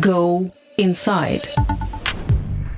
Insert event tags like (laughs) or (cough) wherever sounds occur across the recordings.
Go inside.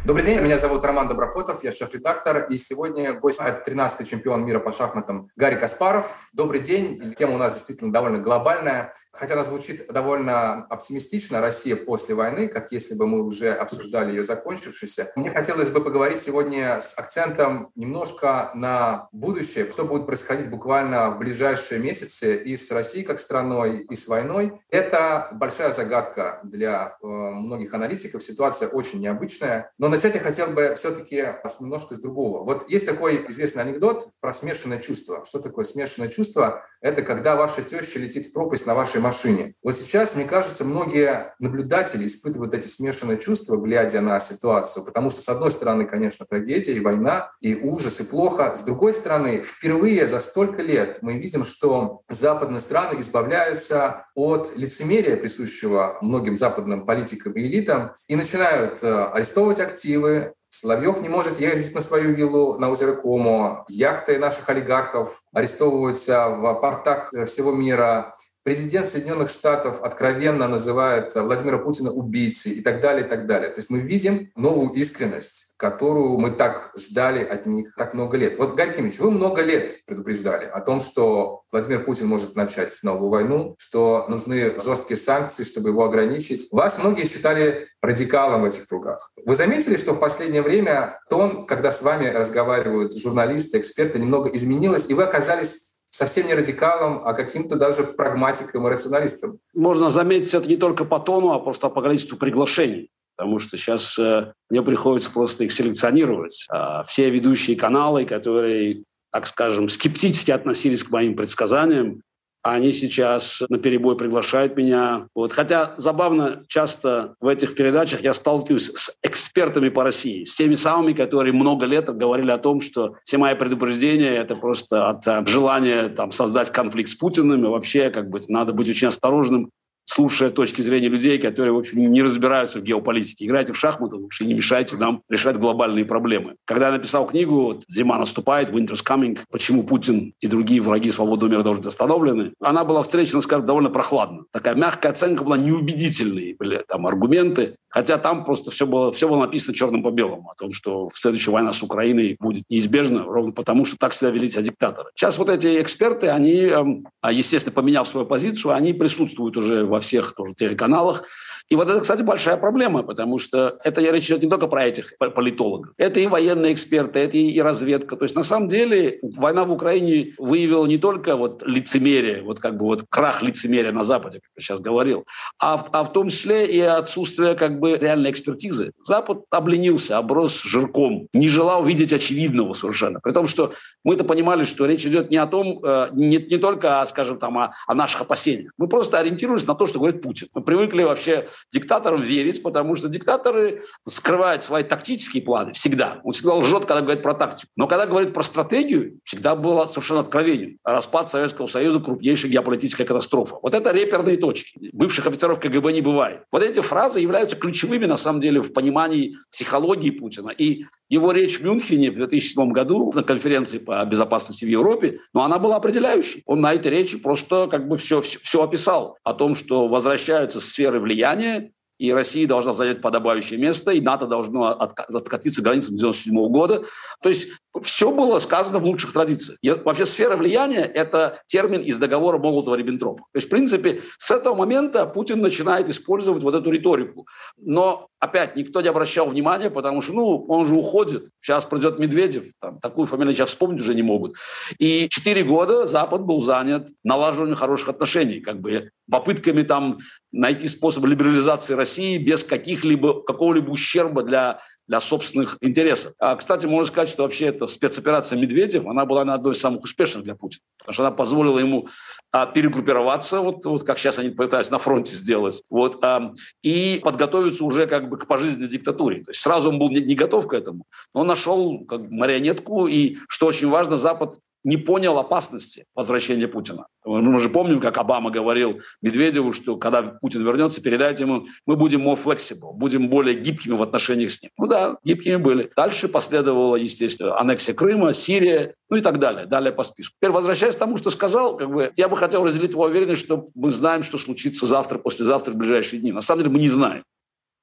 Добрый день, меня зовут Роман Доброхотов, я шеф-редактор, и сегодня гость – это 13-й чемпион мира по шахматам Гарри Каспаров. Добрый день, тема у нас действительно довольно глобальная, хотя она звучит довольно оптимистично, Россия после войны, как если бы мы уже обсуждали ее закончившейся. Мне хотелось бы поговорить сегодня с акцентом немножко на будущее, что будет происходить буквально в ближайшие месяцы и с Россией как страной, и с войной. Это большая загадка для э, многих аналитиков, ситуация очень необычная, но начать я хотел бы все-таки немножко с другого. Вот есть такой известный анекдот про смешанное чувство. Что такое смешанное чувство? Это когда ваша теща летит в пропасть на вашей машине. Вот сейчас, мне кажется, многие наблюдатели испытывают эти смешанные чувства, глядя на ситуацию, потому что, с одной стороны, конечно, трагедия и война, и ужас, и плохо. С другой стороны, впервые за столько лет мы видим, что западные страны избавляются от лицемерия, присущего многим западным политикам и элитам, и начинают э, арестовывать активы, активы. Соловьев не может ездить на свою виллу на озеро Комо. Яхты наших олигархов арестовываются в портах всего мира. Президент Соединенных Штатов откровенно называет Владимира Путина убийцей и так далее, и так далее. То есть мы видим новую искренность которую мы так ждали от них так много лет. Вот, Гарри Кимович, вы много лет предупреждали о том, что Владимир Путин может начать новую войну, что нужны жесткие санкции, чтобы его ограничить. Вас многие считали радикалом в этих кругах. Вы заметили, что в последнее время тон, когда с вами разговаривают журналисты, эксперты, немного изменилось, и вы оказались совсем не радикалом, а каким-то даже прагматиком и рационалистом. Можно заметить это не только по тону, а просто по количеству приглашений потому что сейчас э, мне приходится просто их селекционировать. А все ведущие каналы, которые, так скажем, скептически относились к моим предсказаниям, они сейчас на перебой приглашают меня. Вот. Хотя забавно, часто в этих передачах я сталкиваюсь с экспертами по России, с теми самыми, которые много лет говорили о том, что все мои предупреждения – это просто от, от желания там, создать конфликт с Путиным, и вообще как бы, надо быть очень осторожным слушая точки зрения людей, которые, в общем, не разбираются в геополитике. Играйте в шахматы, лучше не мешайте нам решать глобальные проблемы. Когда я написал книгу вот, «Зима наступает», «Winter's coming», «Почему Путин и другие враги свободы мира должны быть остановлены», она была встречена, скажем, довольно прохладно. Такая мягкая оценка была неубедительной, были там аргументы, хотя там просто все было, все было написано черным по белому о том, что следующая война с Украиной будет неизбежна, ровно потому, что так себя вели себя диктаторы. Сейчас вот эти эксперты, они, эм, естественно, поменяв свою позицию, они присутствуют уже во всех тоже телеканалах. И вот это, кстати, большая проблема, потому что это я речь идет не только про этих политологов. Это и военные эксперты, это и разведка. То есть на самом деле война в Украине выявила не только вот лицемерие, вот как бы вот крах лицемерия на Западе, как я сейчас говорил, а, а в том числе и отсутствие как бы реальной экспертизы. Запад обленился, оброс жирком, не желал видеть очевидного совершенно. При том, что мы-то понимали, что речь идет не о том, э, не, не только, скажем, там, о, о наших опасениях. Мы просто ориентируемся на то, что говорит Путин. Мы привыкли вообще диктаторам верить, потому что диктаторы скрывают свои тактические планы всегда. Он всегда лжет, когда говорит про тактику. Но когда говорит про стратегию, всегда было совершенно откровением. Распад Советского Союза – крупнейшая геополитическая катастрофа. Вот это реперные точки. Бывших офицеров КГБ не бывает. Вот эти фразы являются ключевыми, на самом деле, в понимании психологии Путина. И его речь в Мюнхене в 2007 году на конференции по безопасности в Европе, но она была определяющей. Он на этой речи просто как бы все, все, все описал о том, что возвращаются сферы влияния, и Россия должна занять подобающее место, и НАТО должно откатиться к границам 1997 года. То есть все было сказано в лучших традициях. И вообще сфера влияния – это термин из договора Молотова-Риббентропа. То есть, в принципе, с этого момента Путин начинает использовать вот эту риторику. Но, опять, никто не обращал внимания, потому что, ну, он же уходит. Сейчас придет Медведев, там, такую фамилию сейчас вспомнить уже не могут. И четыре года Запад был занят налаживанием хороших отношений, как бы попытками там найти способ либерализации России без каких-либо, какого-либо ущерба для для собственных интересов. А, кстати, можно сказать, что вообще эта спецоперация Медведев, она была на одной из самых успешных для Путина, потому что она позволила ему а, перегруппироваться, вот, вот как сейчас они пытаются на фронте сделать, вот, а, и подготовиться уже как бы к пожизненной диктатуре. То есть сразу он был не, не готов к этому, но он нашел как марионетку, и, что очень важно, Запад не понял опасности возвращения Путина. Мы же помним, как Обама говорил Медведеву, что когда Путин вернется, передайте ему, мы будем more flexible, будем более гибкими в отношениях с ним. Ну да, гибкими были. Дальше последовала, естественно, аннексия Крыма, Сирия, ну и так далее, далее по списку. Теперь, возвращаясь к тому, что сказал, как бы, я бы хотел разделить его уверенность, что мы знаем, что случится завтра, послезавтра, в ближайшие дни. На самом деле мы не знаем.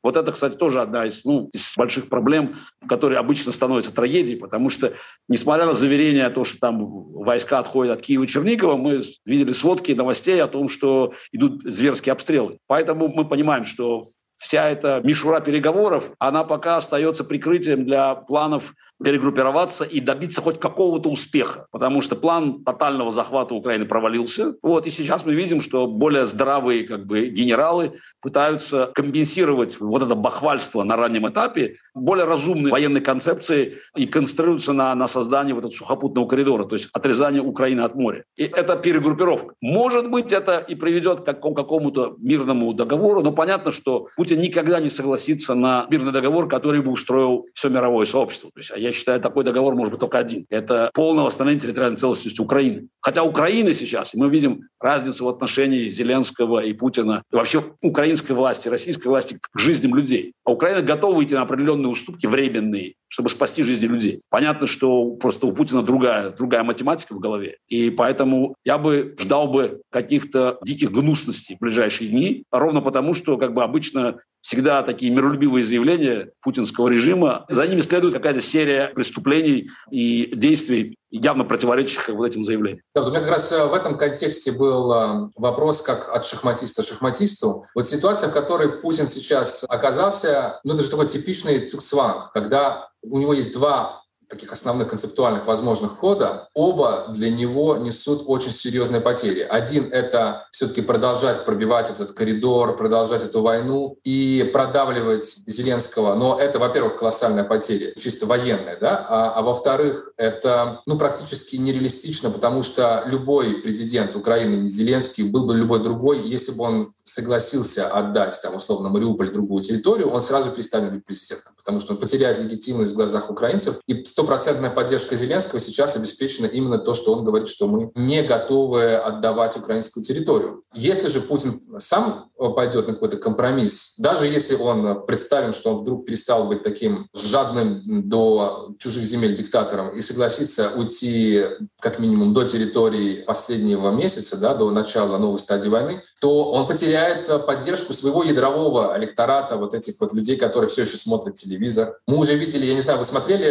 Вот это, кстати, тоже одна из, ну, из больших проблем, которые обычно становятся трагедией, потому что, несмотря на заверение о том, что там войска отходят от Киева и Чернигова, мы видели сводки новостей о том, что идут зверские обстрелы. Поэтому мы понимаем, что вся эта мишура переговоров, она пока остается прикрытием для планов перегруппироваться и добиться хоть какого-то успеха, потому что план тотального захвата Украины провалился. Вот, и сейчас мы видим, что более здравые как бы, генералы пытаются компенсировать вот это бахвальство на раннем этапе более разумной военной концепцией и концентрируются на, на создании вот этого сухопутного коридора, то есть отрезание Украины от моря. И это перегруппировка. Может быть, это и приведет к какому-то мирному договору, но понятно, что Путин никогда не согласится на мирный договор, который бы устроил все мировое сообщество. То есть, а я считаю, такой договор может быть только один. Это полное восстановление территориальной целостности Украины. Хотя Украина сейчас, мы видим разницу в отношении Зеленского и Путина, и вообще украинской власти, российской власти к жизням людей. А Украина готова идти на определенные уступки временные, чтобы спасти жизни людей. Понятно, что просто у Путина другая, другая математика в голове. И поэтому я бы ждал бы каких-то диких гнусностей в ближайшие дни, ровно потому, что как бы обычно всегда такие миролюбивые заявления путинского режима, за ними следует какая-то серия преступлений и действий, явно противоречащих вот этим заявлениям. Да, у меня как раз э, в этом контексте был э, вопрос как от шахматиста шахматисту. Вот ситуация, в которой Путин сейчас оказался, ну это же такой типичный цуксванг, когда у него есть два таких основных концептуальных возможных хода, оба для него несут очень серьезные потери. Один — это все-таки продолжать пробивать этот коридор, продолжать эту войну и продавливать Зеленского. Но это, во-первых, колоссальная потеря, чисто военная, да, а, а во-вторых, это ну, практически нереалистично, потому что любой президент Украины, не Зеленский, был бы любой другой, если бы он согласился отдать, там, условно, Мариуполь другую территорию, он сразу перестанет быть президентом, потому что он потеряет легитимность в глазах украинцев, и стопроцентная поддержка Зеленского сейчас обеспечена именно то, что он говорит, что мы не готовы отдавать украинскую территорию. Если же Путин сам пойдет на какой-то компромисс, даже если он представим, что он вдруг перестал быть таким жадным до чужих земель диктатором и согласится уйти как минимум до территории последнего месяца, да, до начала новой стадии войны, то он потеряет поддержку своего ядрового электората, вот этих вот людей, которые все еще смотрят телевизор. Мы уже видели, я не знаю, вы смотрели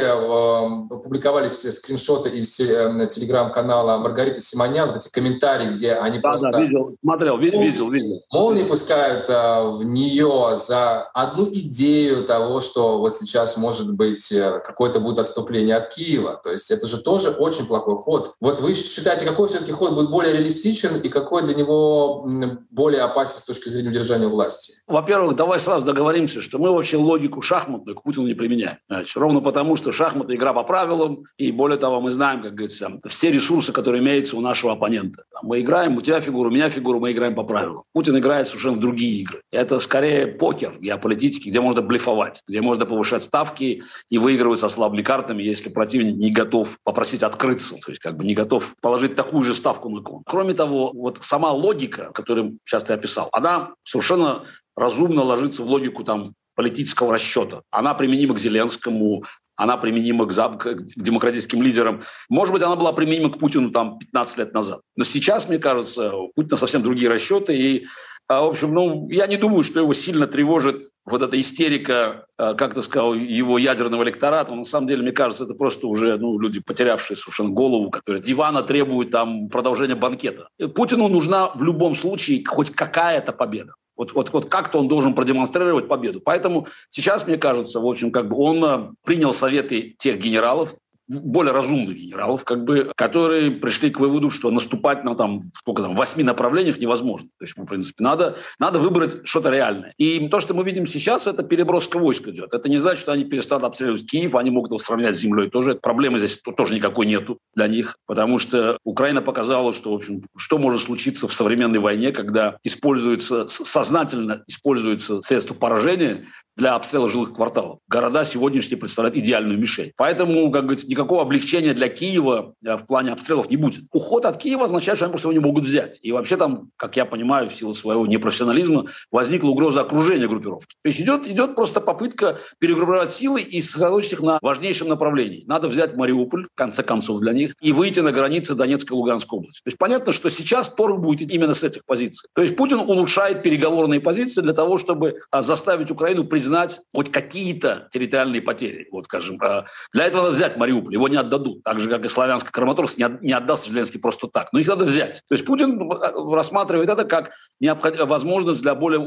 публиковались скриншоты из э, телеграм-канала Маргариты Симонян, вот эти комментарии, где они да, просто... Да, видел, смотрел, видел, видел, видел. Молнии пускают э, в нее за одну идею того, что вот сейчас может быть э, какое-то будет отступление от Киева. То есть это же тоже очень плохой ход. Вот вы считаете, какой все-таки ход будет более реалистичен и какой для него более опасен с точки зрения удержания власти? Во-первых, давай сразу договоримся, что мы вообще логику шахматную к Путину не применяем. Значит, ровно потому, что шахматы игра по правилам, и более того, мы знаем, как говорится, все ресурсы, которые имеются у нашего оппонента. Мы играем, у тебя фигура, у меня фигура, мы играем по правилам. Путин играет совершенно другие игры. Это скорее покер геополитический, где можно блефовать, где можно повышать ставки и выигрывать со слабыми картами, если противник не готов попросить открыться, то есть как бы не готов положить такую же ставку на кон. Кроме того, вот сама логика, которую сейчас ты описал, она совершенно разумно ложится в логику там политического расчета. Она применима к Зеленскому, она применима к, зап- к демократическим лидерам. Может быть, она была применима к Путину там 15 лет назад. Но сейчас, мне кажется, у Путина совсем другие расчеты. И, а, в общем, ну, я не думаю, что его сильно тревожит вот эта истерика, а, как ты сказал, его ядерного электората. На самом деле, мне кажется, это просто уже ну, люди, потерявшие совершенно голову, которые дивана требуют там продолжения банкета. Путину нужна в любом случае хоть какая-то победа. Вот, вот, вот как-то он должен продемонстрировать победу. Поэтому сейчас, мне кажется, в общем, как бы он э, принял советы тех генералов, более разумных генералов, как бы, которые пришли к выводу, что наступать на там, сколько там, восьми направлениях невозможно. То есть, в принципе, надо, надо выбрать что-то реальное. И то, что мы видим сейчас, это переброска войск идет. Это не значит, что они перестанут обстреливать Киев, они могут его сравнять с землей тоже. Проблемы здесь тоже никакой нету для них, потому что Украина показала, что, в общем, что может случиться в современной войне, когда используется, сознательно используется средство поражения для обстрела жилых кварталов. Города сегодняшние представляют идеальную мишень. Поэтому, как говорится, никакого облегчения для Киева э, в плане обстрелов не будет. Уход от Киева означает, что они просто его не могут взять. И вообще там, как я понимаю, в силу своего непрофессионализма, возникла угроза окружения группировки. То есть идет, идет просто попытка перегруппировать силы и сосредоточить их на важнейшем направлении. Надо взять Мариуполь, в конце концов, для них, и выйти на границы Донецкой и Луганской области. То есть понятно, что сейчас торг будет именно с этих позиций. То есть Путин улучшает переговорные позиции для того, чтобы а, заставить Украину признать хоть какие-то территориальные потери. Вот, скажем, а, для этого надо взять Мариуполь, его не отдадут. Так же, как и Славянск, Краматорск не, отдаст Зеленский просто так. Но их надо взять. То есть Путин а, рассматривает это как возможность для более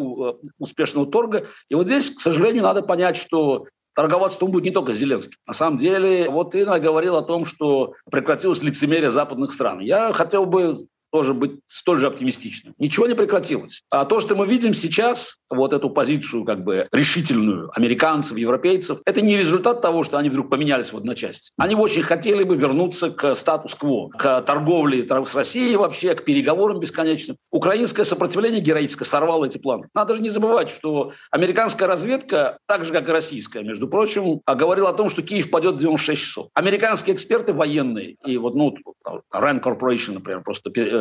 успешного торга. И вот здесь, к сожалению, надо понять, что торговаться он будет не только с Зеленским. На самом деле, вот Инна говорил о том, что прекратилось лицемерие западных стран. Я хотел бы тоже быть столь же оптимистичным. Ничего не прекратилось. А то, что мы видим сейчас, вот эту позицию как бы решительную американцев, европейцев, это не результат того, что они вдруг поменялись в одночасье. Они очень хотели бы вернуться к статус-кво, к торговле с Россией вообще, к переговорам бесконечным. Украинское сопротивление героическое сорвало эти планы. Надо же не забывать, что американская разведка, так же как и российская, между прочим, говорила о том, что Киев падет в 96 часов. Американские эксперты военные, и вот, ну, Rand Corporation, например, просто Э,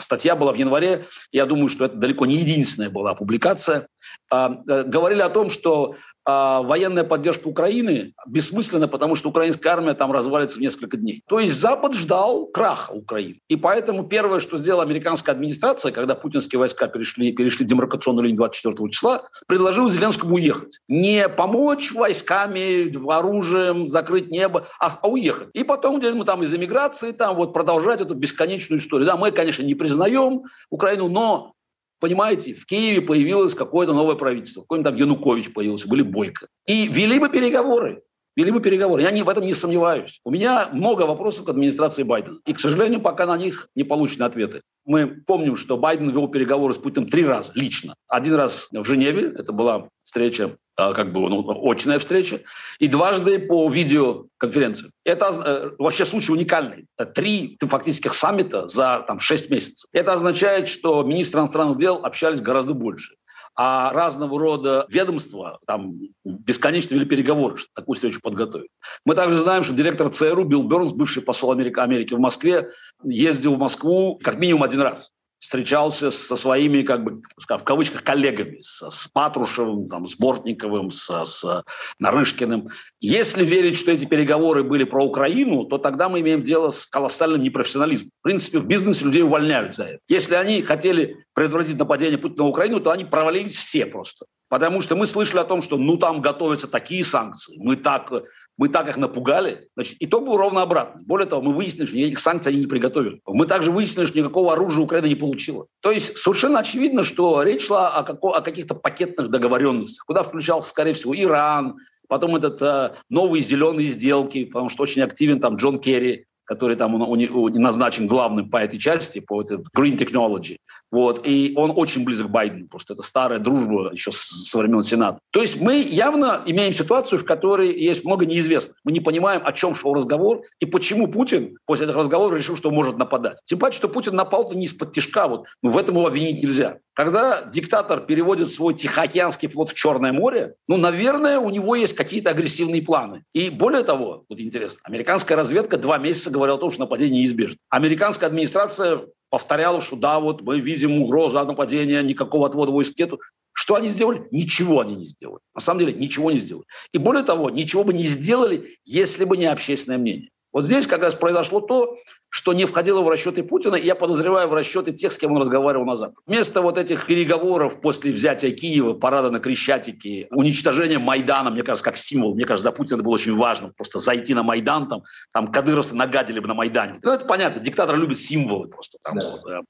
статья была в январе, я думаю, что это далеко не единственная была публикация, а, э, говорили о том, что военная поддержка Украины бессмысленна, потому что украинская армия там развалится в несколько дней. То есть Запад ждал краха Украины. И поэтому первое, что сделала американская администрация, когда путинские войска перешли, перешли демаркационную линию 24 числа, предложил Зеленскому уехать. Не помочь войсками, оружием, закрыть небо, а, а уехать. И потом где мы там из эмиграции там вот продолжать эту бесконечную историю. Да, мы, конечно, не признаем Украину, но Понимаете, в Киеве появилось какое-то новое правительство, какой-нибудь там Янукович появился, были Бойко. И вели бы переговоры. Вели бы переговоры. Я не, в этом не сомневаюсь. У меня много вопросов к администрации Байдена. И, к сожалению, пока на них не получены ответы. Мы помним, что Байден вел переговоры с Путиным три раза лично. Один раз в Женеве, это была встреча а, как бы ну, очная встреча, и дважды по видеоконференции. Это э, вообще случай уникальный. Три фактических саммита за там, шесть месяцев. Это означает, что министры иностранных дел общались гораздо больше а разного рода ведомства там бесконечно вели переговоры, чтобы такую встречу подготовить. Мы также знаем, что директор ЦРУ Билл Бернс, бывший посол Америки, Америки в Москве, ездил в Москву как минимум один раз встречался со своими, как бы, в кавычках, коллегами, с, с Патрушевым, там, с Бортниковым, с, с Нарышкиным. Если верить, что эти переговоры были про Украину, то тогда мы имеем дело с колоссальным непрофессионализмом. В принципе, в бизнесе людей увольняют за это. Если они хотели предотвратить нападение Путина на Украину, то они провалились все просто. Потому что мы слышали о том, что ну там готовятся такие санкции, мы так мы так их напугали, значит, итог был ровно обратный. Более того, мы выяснили, что никаких санкций они не приготовили. Мы также выяснили, что никакого оружия Украина не получила. То есть совершенно очевидно, что речь шла о, како- о каких-то пакетных договоренностях, куда включался, скорее всего, Иран, потом этот э, новые зеленые сделки, потому что очень активен там Джон Керри, который там у, у, назначен главным по этой части, по этой Green Technology. Вот, и он очень близок к Байдену, просто это старая дружба еще со времен Сената. То есть мы явно имеем ситуацию, в которой есть много неизвестных. Мы не понимаем, о чем шел разговор и почему Путин после этого разговора решил, что может нападать. Тем паче, что Путин напал-то не из-под тяжка, вот, ну, в этом его обвинить нельзя. Когда диктатор переводит свой Тихоокеанский флот в Черное море, ну, наверное, у него есть какие-то агрессивные планы. И более того, вот интересно, американская разведка два месяца говорила о том, что нападение неизбежно. Американская администрация повторяла, что да, вот мы видим угрозу нападения, никакого отвода войск нету. Что они сделали? Ничего они не сделали. На самом деле ничего не сделали. И более того, ничего бы не сделали, если бы не общественное мнение. Вот здесь как раз произошло то, что не входило в расчеты Путина, и я подозреваю в расчеты тех, с кем он разговаривал на Запад. Вместо вот этих переговоров после взятия Киева, парада на Крещатике, уничтожения Майдана, мне кажется, как символ, мне кажется, для Путина это было очень важно, просто зайти на Майдан, там, там кадыровцы нагадили бы на Майдане. Ну, это понятно, диктатор любит символы просто. Там, да. вот, да.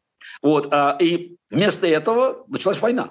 вот а, и вместо этого началась война.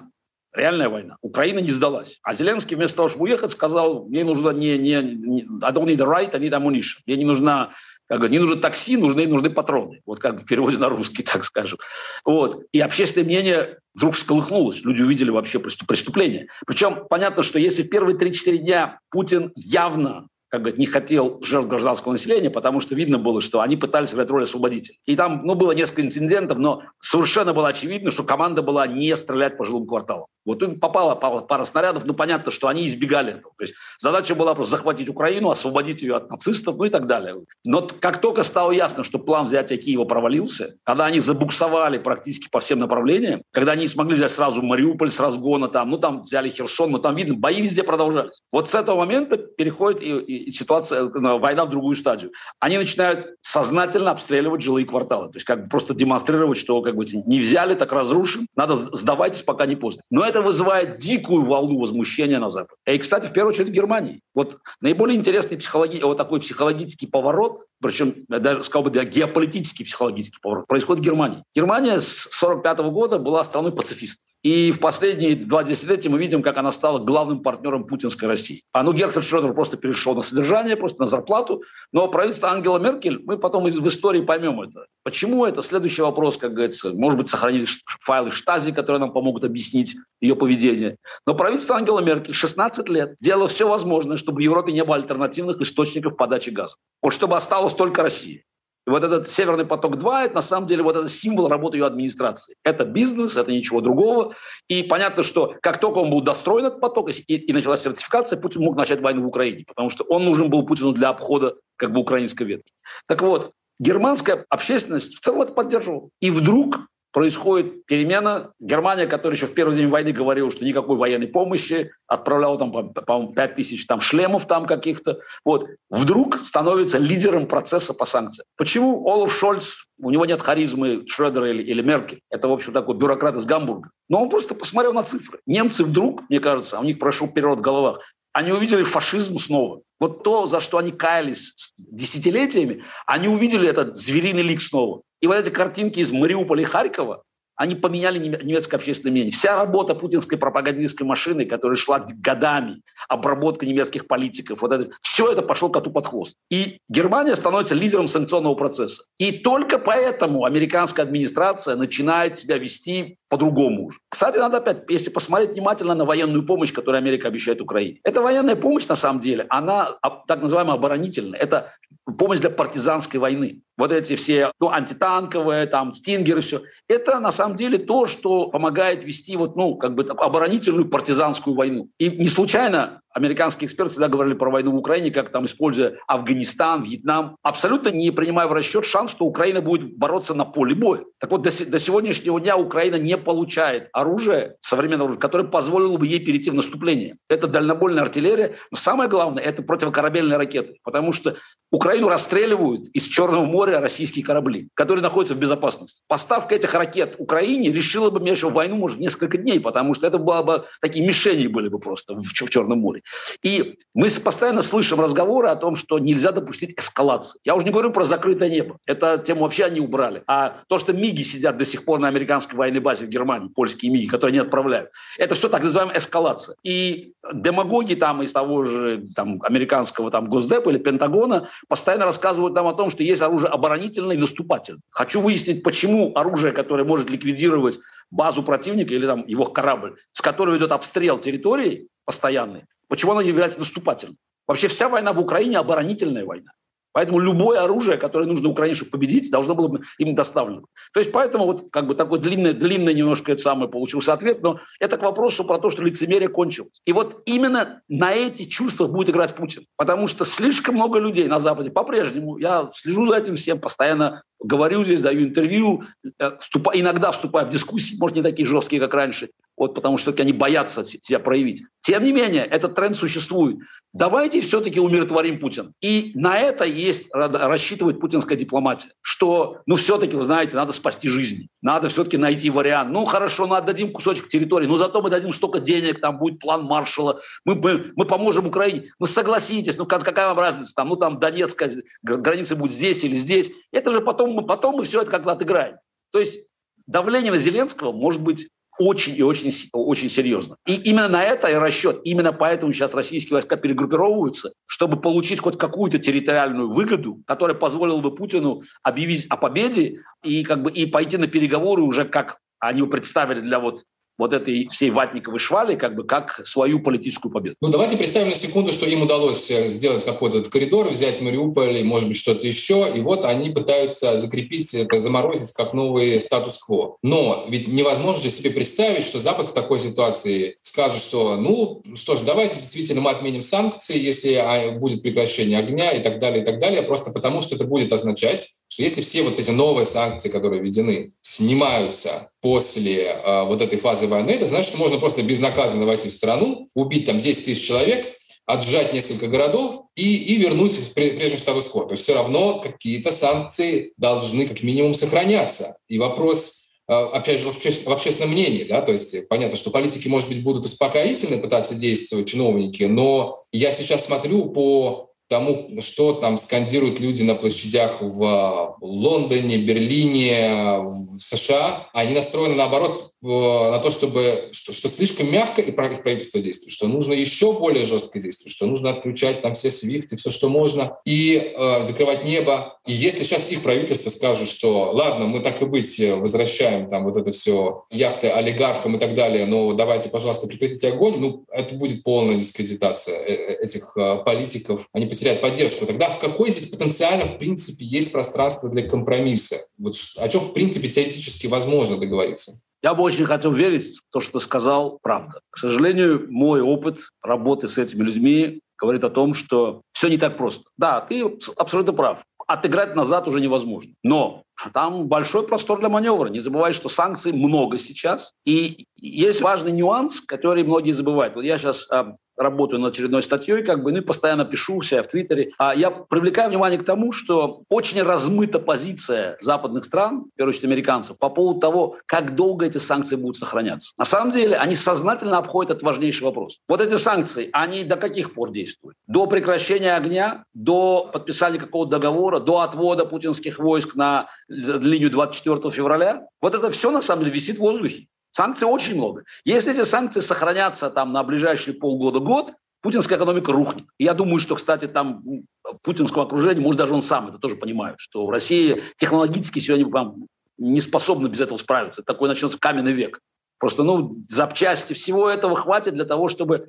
Реальная война. Украина не сдалась. А Зеленский вместо того, чтобы уехать, сказал, мне нужно не, не, не I don't need a right, I need ammunition. Мне не нужна как говорят, не нужно такси, нужны, нужны патроны. Вот как в переводе на русский, (laughs) так скажем. Вот. И общественное мнение вдруг всколыхнулось. Люди увидели вообще преступление. Причем понятно, что если в первые 3-4 дня Путин явно как бы не хотел жертв гражданского населения, потому что видно было, что они пытались играть роль освободителей. И там ну, было несколько инцидентов, но совершенно было очевидно, что команда была не стрелять по жилым кварталам. Вот тут попала пара, снарядов, но понятно, что они избегали этого. То есть задача была просто захватить Украину, освободить ее от нацистов, ну и так далее. Но как только стало ясно, что план взятия Киева провалился, когда они забуксовали практически по всем направлениям, когда они смогли взять сразу Мариуполь с разгона, там, ну там взяли Херсон, но там видно, бои везде продолжались. Вот с этого момента переходит и, и ситуация, э, война в другую стадию. Они начинают сознательно обстреливать жилые кварталы. То есть как бы просто демонстрировать, что как бы не взяли, так разрушим, надо сдавайтесь, пока не поздно. Но это вызывает дикую волну возмущения на Западе. И, кстати, в первую очередь в Германии. Вот наиболее интересный психологи... вот такой психологический поворот, причем, я даже сказал бы, геополитический психологический поворот, происходит в Германии. Германия с 1945 года была страной пацифистов. И в последние два десятилетия мы видим, как она стала главным партнером путинской России. А ну Герхард Шредер просто перешел на содержание, просто на зарплату. Но правительство Ангела Меркель, мы потом в истории поймем это. Почему это? Следующий вопрос, как говорится. Может быть, сохранили файлы Штази, которые нам помогут объяснить ее поведение. Но правительство Ангела Меркель 16 лет делало все возможное, чтобы в Европе не было альтернативных источников подачи газа. Вот чтобы осталось только Россия. И вот этот «Северный поток-2» – это на самом деле вот этот символ работы ее администрации. Это бизнес, это ничего другого. И понятно, что как только он был достроен, этот поток, и, и началась сертификация, Путин мог начать войну в Украине, потому что он нужен был Путину для обхода как бы украинской ветки. Так вот, германская общественность в целом это поддерживала. И вдруг происходит перемена. Германия, которая еще в первый день войны говорила, что никакой военной помощи, отправляла там, по-моему, 5 тысяч там, шлемов там каких-то, вот, вдруг становится лидером процесса по санкциям. Почему Олаф Шольц, у него нет харизмы Шредера или, или Меркель, это, в общем, такой бюрократ из Гамбурга, но он просто посмотрел на цифры. Немцы вдруг, мне кажется, у них прошел перерод в головах, они увидели фашизм снова. Вот то, за что они каялись десятилетиями, они увидели этот звериный лик снова. И вот эти картинки из Мариуполя и Харькова, они поменяли немецкое общественное мнение. Вся работа путинской пропагандистской машины, которая шла годами, обработка немецких политиков, вот это, все это пошло коту под хвост. И Германия становится лидером санкционного процесса. И только поэтому американская администрация начинает себя вести по-другому Кстати, надо опять, если посмотреть внимательно на военную помощь, которую Америка обещает Украине. Эта военная помощь, на самом деле, она так называемая оборонительная. Это помощь для партизанской войны. Вот эти все ну, антитанковые, там, стингеры, все. Это на самом деле то, что помогает вести вот, ну, как бы оборонительную партизанскую войну. И не случайно американские эксперты всегда говорили про войну в Украине, как там, используя Афганистан, Вьетнам, абсолютно не принимая в расчет шанс, что Украина будет бороться на поле боя. Так вот, до, до сегодняшнего дня Украина не получает оружие, современное оружие, которое позволило бы ей перейти в наступление. Это дальнобольная артиллерия, но самое главное, это противокорабельные ракеты, потому что Украину расстреливают из Черного моря российские корабли, которые находятся в безопасности. Поставка этих ракет Украине решила бы, между войну, может, несколько дней, потому что это было бы, такие мишени были бы просто в, в Черном море. И мы постоянно слышим разговоры о том, что нельзя допустить эскалации. Я уже не говорю про закрытое небо. Это тему вообще они убрали. А то, что МИГи сидят до сих пор на американской военной базе в Германии, польские МИГи, которые не отправляют, это все так называемая эскалация. И демагоги там из того же там, американского там, Госдепа или Пентагона постоянно рассказывают нам о том, что есть оружие оборонительное и наступательное. Хочу выяснить, почему оружие, которое может ликвидировать базу противника или там его корабль, с которого идет обстрел территории постоянный, Почему она является наступательной? Вообще вся война в Украине оборонительная война. Поэтому любое оружие, которое нужно Украине, чтобы победить, должно было бы им доставлено. То есть поэтому вот как бы такой длинный, длинный немножко это самое получился ответ, но это к вопросу про то, что лицемерие кончилось. И вот именно на эти чувства будет играть Путин. Потому что слишком много людей на Западе по-прежнему, я слежу за этим всем, постоянно говорю здесь, даю интервью, э, вступа, иногда вступаю в дискуссии, может, не такие жесткие, как раньше, вот потому что они боятся себя проявить. Тем не менее, этот тренд существует. Давайте все-таки умиротворим Путина. И на это есть рассчитывает путинская дипломатия, что, ну, все-таки, вы знаете, надо спасти жизни, надо все-таки найти вариант. Ну, хорошо, мы отдадим кусочек территории, но зато мы дадим столько денег, там будет план маршала, мы, мы, мы поможем Украине. Ну, согласитесь, ну, какая вам разница, там, ну, там, Донецкая граница будет здесь или здесь. Это же потом мы, потом мы все это как-то отыграем. То есть давление на Зеленского может быть очень и очень, очень серьезно. И именно на это и расчет. Именно поэтому сейчас российские войска перегруппировываются, чтобы получить хоть какую-то территориальную выгоду, которая позволила бы Путину объявить о победе и, как бы, и пойти на переговоры уже как они представили для вот вот этой всей ватниковой швали как бы как свою политическую победу. Ну, давайте представим на секунду, что им удалось э, сделать какой-то коридор, взять Мариуполь, и, может быть, что-то еще, и вот они пытаются закрепить это, заморозить как новый статус-кво. Но ведь невозможно же себе представить, что Запад в такой ситуации скажет, что, ну, что ж, давайте действительно мы отменим санкции, если а, будет прекращение огня и так далее, и так далее, просто потому что это будет означать, что если все вот эти новые санкции, которые введены, снимаются после э, вот этой фазы войны, это значит, что можно просто безнаказанно войти в страну, убить там 10 тысяч человек, отжать несколько городов и, и вернуть прежний статус-кво. То есть все равно какие-то санкции должны как минимум сохраняться. И вопрос э, опять же, в общественном мнении, да, то есть понятно, что политики, может быть, будут успокоительно пытаться действовать, чиновники, но я сейчас смотрю по тому, что там скандируют люди на площадях в Лондоне, Берлине, в США, они настроены наоборот на то, чтобы что, что слишком мягко и правительство действует, что нужно еще более жестко действовать, что нужно отключать там все свифты, все, что можно, и э, закрывать небо. И если сейчас их правительство скажет, что ладно, мы так и быть возвращаем там вот это все яхты олигархам и так далее, но давайте, пожалуйста, прекратите огонь, ну это будет полная дискредитация э, э, этих э, политиков. Они потеряют поддержку. Тогда в какой здесь потенциально, в принципе, есть пространство для компромисса? Вот о чем, в принципе, теоретически возможно договориться? Я бы очень хотел верить в то, что сказал, правда. К сожалению, мой опыт работы с этими людьми говорит о том, что все не так просто. Да, ты абсолютно прав. Отыграть назад уже невозможно. Но там большой простор для маневра. Не забывай, что санкций много сейчас. И есть важный нюанс, который многие забывают. Вот я сейчас а, работаю над очередной статьей, как бы, ну и постоянно пишу у себя в Твиттере. А я привлекаю внимание к тому, что очень размыта позиция западных стран, в первую очередь американцев, по поводу того, как долго эти санкции будут сохраняться. На самом деле они сознательно обходят этот важнейший вопрос. Вот эти санкции, они до каких пор действуют? До прекращения огня, до подписания какого-то договора, до отвода путинских войск на линию 24 февраля? Вот это все на самом деле висит в воздухе. Санкций очень много. Если эти санкции сохранятся там на ближайшие полгода-год, путинская экономика рухнет. Я думаю, что, кстати, там в путинском окружении, может, даже он сам это тоже понимает, что в России технологически сегодня вам не способны без этого справиться. Такой начнется каменный век. Просто, ну, запчасти всего этого хватит для того, чтобы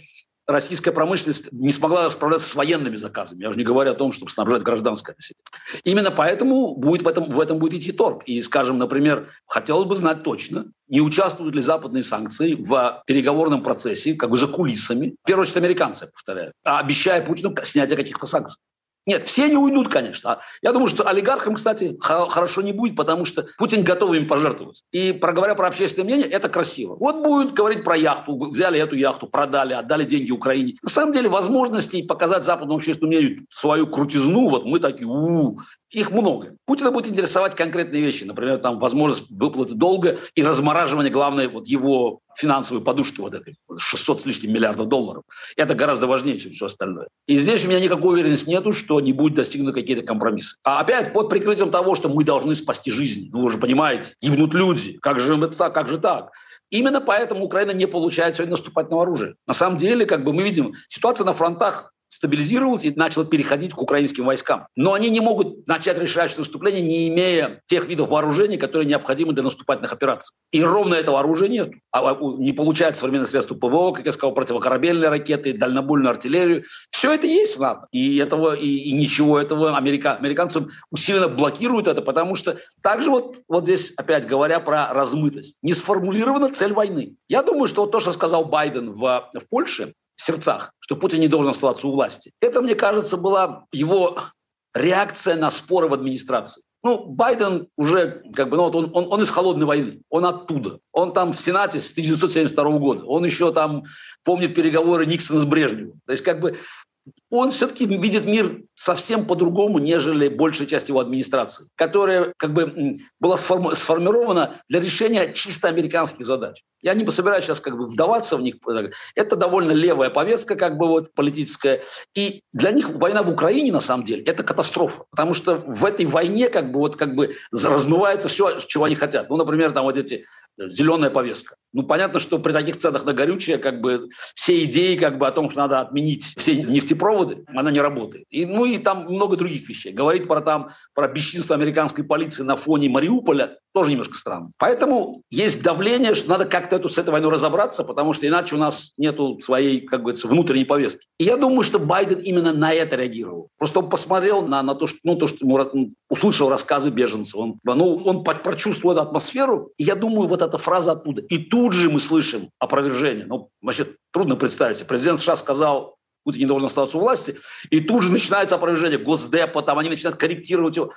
российская промышленность не смогла справляться с военными заказами. Я уже не говорю о том, чтобы снабжать гражданское население. Именно поэтому будет в, этом, в этом будет идти торг. И, скажем, например, хотелось бы знать точно, не участвуют ли западные санкции в переговорном процессе, как бы за кулисами, в первую очередь американцы, повторяю, обещая Путину снятие каких-то санкций. Нет, все не уйдут, конечно. Я думаю, что олигархам, кстати, хорошо не будет, потому что Путин готов им пожертвовать. И проговоря про общественное мнение, это красиво. Вот будет говорить про яхту, взяли эту яхту, продали, отдали деньги Украине. На самом деле возможностей показать западному общественному мнению свою крутизну, вот мы такие, у, их много. Путина будет интересовать конкретные вещи, например, там возможность выплаты долга и размораживание, главное, вот его финансовой подушки вот этой, 600 с лишним миллиардов долларов. Это гораздо важнее, чем все остальное. И здесь у меня никакой уверенности нету, что не будет достигнуты какие-то компромиссы. А опять под прикрытием того, что мы должны спасти жизни. Ну, вы же понимаете, гибнут люди. Как же это так? Как же так? Именно поэтому Украина не получает сегодня наступательного оружия. На самом деле, как бы мы видим, ситуация на фронтах стабилизировалась и начала переходить к украинским войскам. Но они не могут начать решающее наступление, не имея тех видов вооружений, которые необходимы для наступательных операций. И ровно этого оружия нет. А, а не получают современные средства ПВО, как я сказал, противокорабельные ракеты, дальнобойную артиллерию. Все это есть в НАТО. И, этого, и, и ничего этого америка, американцам усиленно блокируют это, потому что также вот, вот здесь, опять говоря про размытость, не сформулирована цель войны. Я думаю, что вот то, что сказал Байден в, в Польше, сердцах, что Путин не должен оставаться у власти. Это, мне кажется, была его реакция на споры в администрации. Ну, Байден уже, как бы, ну, вот он, он, он из холодной войны, он оттуда. Он там в Сенате с 1972 года. Он еще там помнит переговоры Никсона с Брежневым. То есть, как бы, он все-таки видит мир совсем по-другому, нежели большая часть его администрации, которая как бы была сформирована для решения чисто американских задач. Я не собираюсь сейчас как бы вдаваться в них. Это довольно левая повестка как бы вот политическая. И для них война в Украине на самом деле это катастрофа. Потому что в этой войне как бы вот как бы размывается все, чего они хотят. Ну, например, там вот эти э, зеленая повестка. Ну, понятно, что при таких ценах на горючее как бы все идеи как бы о том, что надо отменить все нефтепроводы, доводы, она не работает. И, ну и там много других вещей. Говорить про там, про бесчинство американской полиции на фоне Мариуполя тоже немножко странно. Поэтому есть давление, что надо как-то эту, с этой войной разобраться, потому что иначе у нас нету своей, как говорится, внутренней повестки. И я думаю, что Байден именно на это реагировал. Просто он посмотрел на, на то, что, ну, то, что ему услышал рассказы беженцев. Он, ну, он прочувствовал эту атмосферу, и я думаю, вот эта фраза оттуда. И тут же мы слышим опровержение. Ну, значит, трудно представить. Президент США сказал, Путин не должен оставаться у власти, и тут же начинается опровержение Госдепа, там они начинают корректировать его.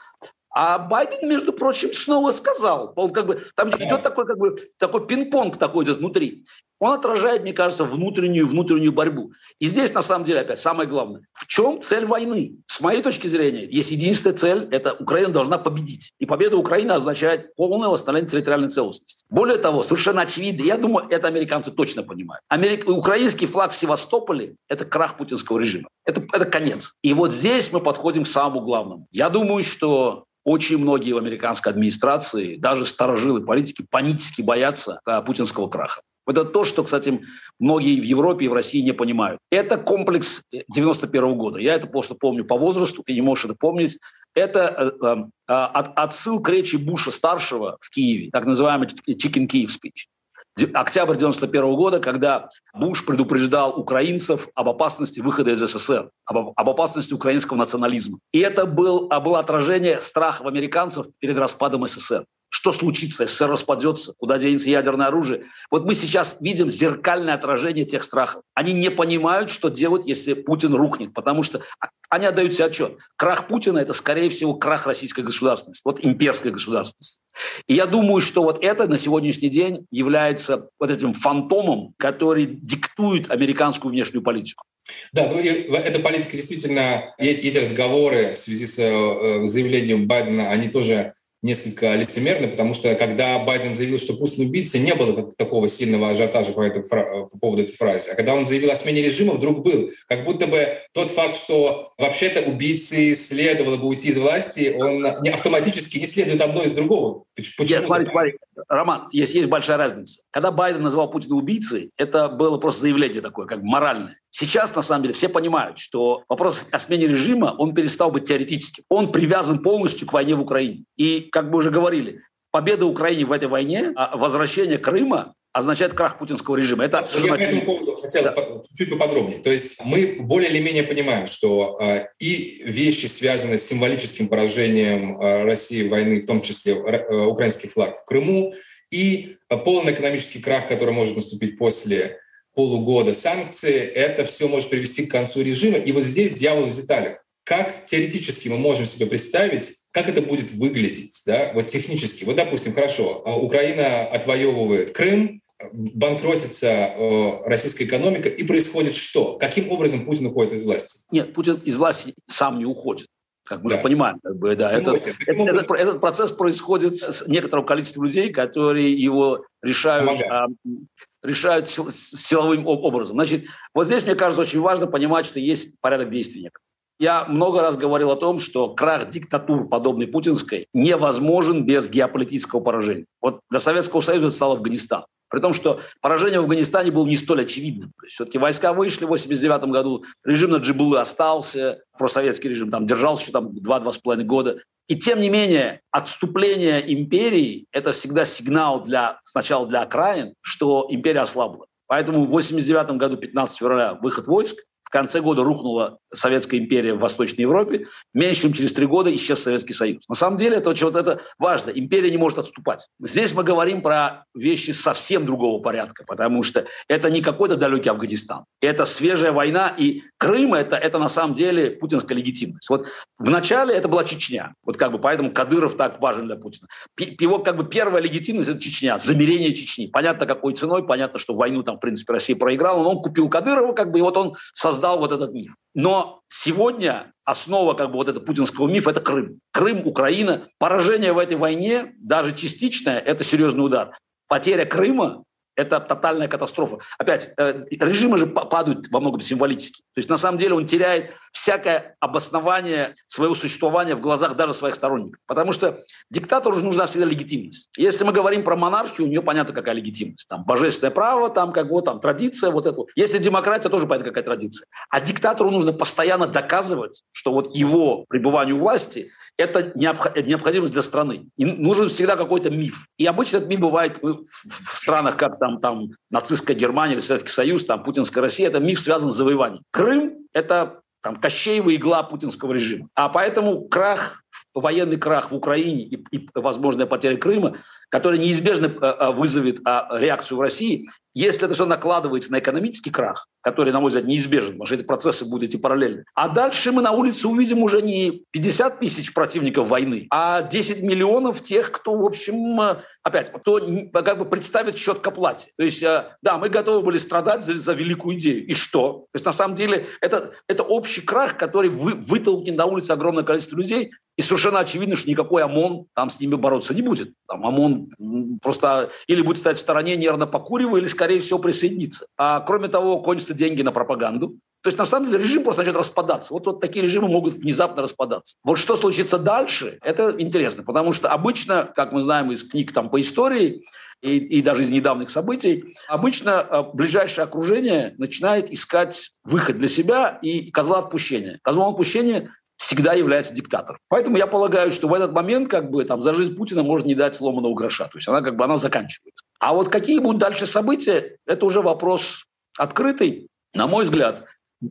А Байден, между прочим, снова сказал, он как бы, там идет такой, как бы, такой пинг-понг такой идет внутри. Он отражает, мне кажется, внутреннюю, внутреннюю борьбу. И здесь, на самом деле, опять самое главное. В чем цель войны? С моей точки зрения, есть единственная цель – это Украина должна победить. И победа Украины означает полное восстановление территориальной целостности. Более того, совершенно очевидно, я думаю, это американцы точно понимают. Америк... Украинский флаг в Севастополе – это крах путинского режима. Это, это конец. И вот здесь мы подходим к самому главному. Я думаю, что очень многие в американской администрации, даже старожилы политики, панически боятся а, путинского краха. Это то, что, кстати, многие в Европе и в России не понимают. Это комплекс 91 года. Я это просто помню по возрасту, ты не можешь это помнить. Это э, э, от, отсыл к речи Буша-старшего в Киеве, так называемый Chicken Kiev speech октябрь 91 года, когда Буш предупреждал украинцев об опасности выхода из СССР, об, об опасности украинского национализма. И это был, а, было отражение страхов американцев перед распадом СССР. Что случится, СССР распадется, куда денется ядерное оружие? Вот мы сейчас видим зеркальное отражение тех страхов. Они не понимают, что делать, если Путин рухнет, потому что они отдают себе отчет. Крах Путина – это, скорее всего, крах российской государственности, вот имперской государственности. И я думаю, что вот это на сегодняшний день является вот этим фантомом, который диктует американскую внешнюю политику. Да, ну и эта политика действительно, эти разговоры в связи с э, заявлением Байдена, они тоже несколько лицемерно, потому что когда Байден заявил, что Путин убийца, не было такого сильного ажиотажа по, этой, по поводу этой фразы. А когда он заявил о смене режима, вдруг был. Как будто бы тот факт, что вообще-то убийцы следовало бы уйти из власти, он не, автоматически не следует одно из другого. Почему? Нет, смотри, смотри, Роман, есть, есть большая разница. Когда Байден называл Путина убийцей, это было просто заявление такое, как моральное. Сейчас, на самом деле, все понимают, что вопрос о смене режима, он перестал быть теоретическим. Он привязан полностью к войне в Украине. И, как мы уже говорили, победа Украины в этой войне, а возвращение Крыма означает крах путинского режима. Это Я по этому поводу хотел да. чуть поподробнее. То есть мы более или менее понимаем, что э, и вещи, связанные с символическим поражением э, России войны, в том числе э, украинский флаг в Крыму, и э, полный экономический крах, который может наступить после полугода санкции, это все может привести к концу режима. И вот здесь дьявол в деталях. Как теоретически мы можем себе представить, как это будет выглядеть, да, вот технически. Вот, допустим, хорошо, а, Украина отвоевывает Крым, банкротится э, российская экономика, и происходит что? Каким образом Путин уходит из власти? Нет, Путин из власти сам не уходит. Как мы да. же понимаем, как бы, да, этот, этот, этот, этот процесс происходит с некоторым количеством людей, которые его решают, а, решают силовым образом. Значит, вот здесь, мне кажется, очень важно понимать, что есть порядок действий. Я много раз говорил о том, что крах диктатур, подобной путинской, невозможен без геополитического поражения. Вот для Советского Союза это стал Афганистан. При том, что поражение в Афганистане было не столь очевидным. Все-таки войска вышли в 1989 году, режим на Джибулы остался, просоветский режим там держался еще там 2-2,5 года. И тем не менее, отступление империи – это всегда сигнал для, сначала для окраин, что империя ослабла. Поэтому в 1989 году, 15 февраля, выход войск, конце года рухнула Советская империя в Восточной Европе, меньше чем через три года исчез Советский Союз. На самом деле это очень вот это важно. Империя не может отступать. Здесь мы говорим про вещи совсем другого порядка, потому что это не какой-то далекий Афганистан. Это свежая война, и Крым это, это на самом деле путинская легитимность. Вот вначале это была Чечня. Вот как бы поэтому Кадыров так важен для Путина. Его как бы первая легитимность – это Чечня, замерение Чечни. Понятно, какой ценой, понятно, что войну там, в принципе, Россия проиграла, но он купил Кадырова, как бы, и вот он создал создал вот этот миф. Но сегодня основа как бы вот этого путинского мифа – это Крым. Крым, Украина. Поражение в этой войне, даже частичное, это серьезный удар. Потеря Крыма это тотальная катастрофа. Опять, э, режимы же падают во многом символически. То есть на самом деле он теряет всякое обоснование своего существования в глазах даже своих сторонников. Потому что диктатору же нужна всегда легитимность. Если мы говорим про монархию, у нее понятно, какая легитимность. Там божественное право, там как бы там традиция, вот это. Если демократия, тоже понятно, какая традиция. А диктатору нужно постоянно доказывать, что вот его пребывание у власти это необходимость для страны. И нужен всегда какой-то миф. И обычно этот миф бывает в странах, как там, там нацистская Германия Советский Союз, там путинская Россия, это миф связан с завоеванием. Крым – это там, Кощеева игла путинского режима. А поэтому крах военный крах в Украине и, и возможная потеря Крыма, которая неизбежно э, э, вызовет а, реакцию в России, если это все накладывается на экономический крах, который, на мой взгляд, неизбежен, потому что эти процессы будут идти параллельно. А дальше мы на улице увидим уже не 50 тысяч противников войны, а 10 миллионов тех, кто, в общем, э, опять, кто как бы представит счет к оплате. То есть, да, мы готовы были страдать за, за великую идею. И что? То есть, на самом деле, это, это общий крах, который вы, вытолкнет на улице огромное количество людей, и совершенно очевидно, что никакой ОМОН там с ними бороться не будет. Там ОМОН просто или будет стоять в стороне, нервно покуривая, или, скорее всего, присоединиться. А кроме того, кончатся деньги на пропаганду. То есть, на самом деле, режим просто начнет распадаться. Вот, вот такие режимы могут внезапно распадаться. Вот что случится дальше, это интересно, потому что обычно, как мы знаем из книг там, по истории, и, и даже из недавних событий, обычно а, ближайшее окружение начинает искать выход для себя и козла отпущения. Козлом отпущения всегда является диктатором. Поэтому я полагаю, что в этот момент как бы там за жизнь Путина можно не дать сломанного гроша. То есть она как бы она заканчивается. А вот какие будут дальше события, это уже вопрос открытый. На мой взгляд, э,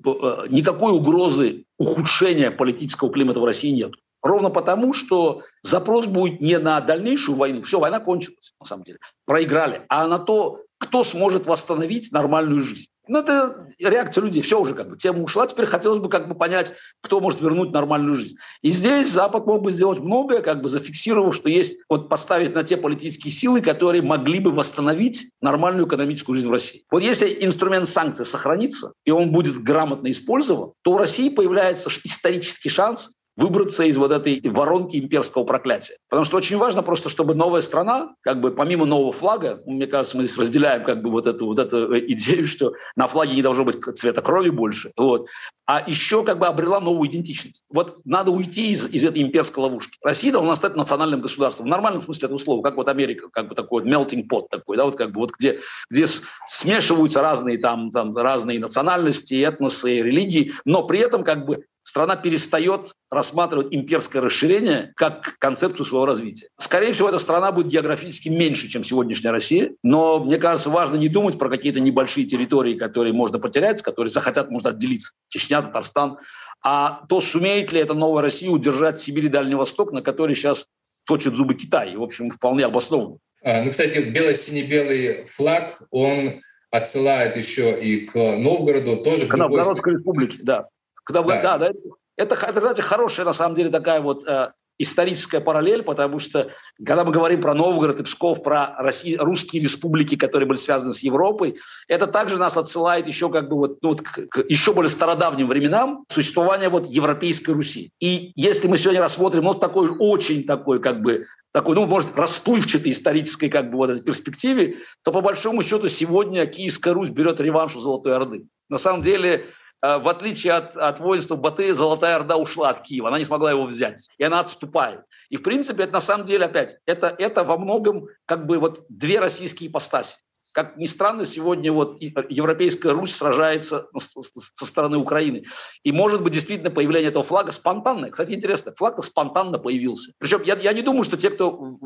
никакой угрозы ухудшения политического климата в России нет. Ровно потому, что запрос будет не на дальнейшую войну. Все, война кончилась, на самом деле. Проиграли. А на то, кто сможет восстановить нормальную жизнь. Ну, это реакция людей. Все уже как бы, тема ушла. Теперь хотелось бы как бы понять, кто может вернуть нормальную жизнь. И здесь Запад мог бы сделать многое, как бы зафиксировав, что есть, вот поставить на те политические силы, которые могли бы восстановить нормальную экономическую жизнь в России. Вот если инструмент санкций сохранится, и он будет грамотно использован, то у России появляется исторический шанс выбраться из вот этой воронки имперского проклятия. Потому что очень важно просто, чтобы новая страна, как бы помимо нового флага, мне кажется, мы здесь разделяем как бы вот эту, вот эту идею, что на флаге не должно быть цвета крови больше, вот, а еще как бы обрела новую идентичность. Вот надо уйти из, из этой имперской ловушки. Россия должна стать национальным государством, в нормальном смысле этого слова, как вот Америка, как бы такой вот melting pot такой, да, вот как бы вот где, где смешиваются разные там, там разные национальности, этносы, религии, но при этом как бы страна перестает рассматривать имперское расширение как концепцию своего развития. Скорее всего, эта страна будет географически меньше, чем сегодняшняя Россия, но мне кажется, важно не думать про какие-то небольшие территории, которые можно потерять, которые захотят, может, отделиться. Чечня, Татарстан. А то, сумеет ли эта новая Россия удержать Сибирь и Дальний Восток, на который сейчас точит зубы Китай, и, в общем, вполне обоснованно. А, ну, кстати, бело-сине-белый флаг, он отсылает еще и к Новгороду, тоже к Новгородской республике, да. Когда, да. Да, да, это, это, кстати, хорошая, на самом деле, такая вот э, историческая параллель, потому что, когда мы говорим про Новгород и Псков, про России, русские республики, которые были связаны с Европой, это также нас отсылает еще как бы вот, ну, вот к, к еще более стародавним временам существования вот Европейской Руси. И если мы сегодня рассмотрим вот такой очень такой как бы такой, ну, может, расплывчатой исторической как бы вот этой перспективе, то по большому счету сегодня Киевская Русь берет реванш у Золотой Орды. На самом деле в отличие от, от воинства Батыя, Золотая Орда ушла от Киева, она не смогла его взять, и она отступает. И, в принципе, это на самом деле, опять, это, это во многом как бы вот две российские ипостаси. Как ни странно, сегодня вот Европейская Русь сражается со стороны Украины. И может быть действительно появление этого флага спонтанное. Кстати, интересно, флаг спонтанно появился. Причем я, я не думаю, что те, кто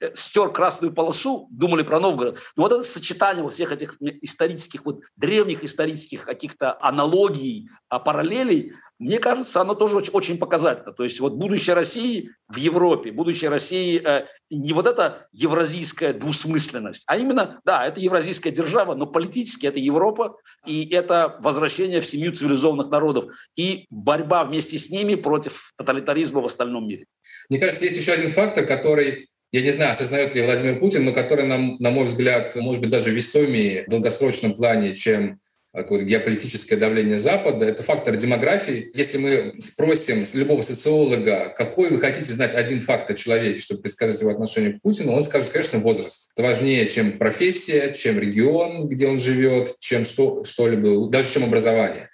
э, стер красную полосу, думали про Новгород. Но вот это сочетание вот всех этих исторических, вот древних исторических каких-то аналогий, а параллелей, мне кажется, оно тоже очень, очень показательно. То есть вот будущее России в Европе, будущее России э, не вот эта евразийская двусмысленность, а именно, да, это евразийская держава, но политически это Европа, и это возвращение в семью цивилизованных народов, и борьба вместе с ними против тоталитаризма в остальном мире. Мне кажется, есть еще один фактор, который я не знаю, осознает ли Владимир Путин, но который, на, на мой взгляд, может быть даже весомее в долгосрочном плане, чем геополитическое давление Запада, это фактор демографии. Если мы спросим с любого социолога, какой вы хотите знать один факт о человеке, чтобы предсказать его отношение к Путину, он скажет, конечно, возраст. Это важнее, чем профессия, чем регион, где он живет, чем что, что-либо, даже чем образование.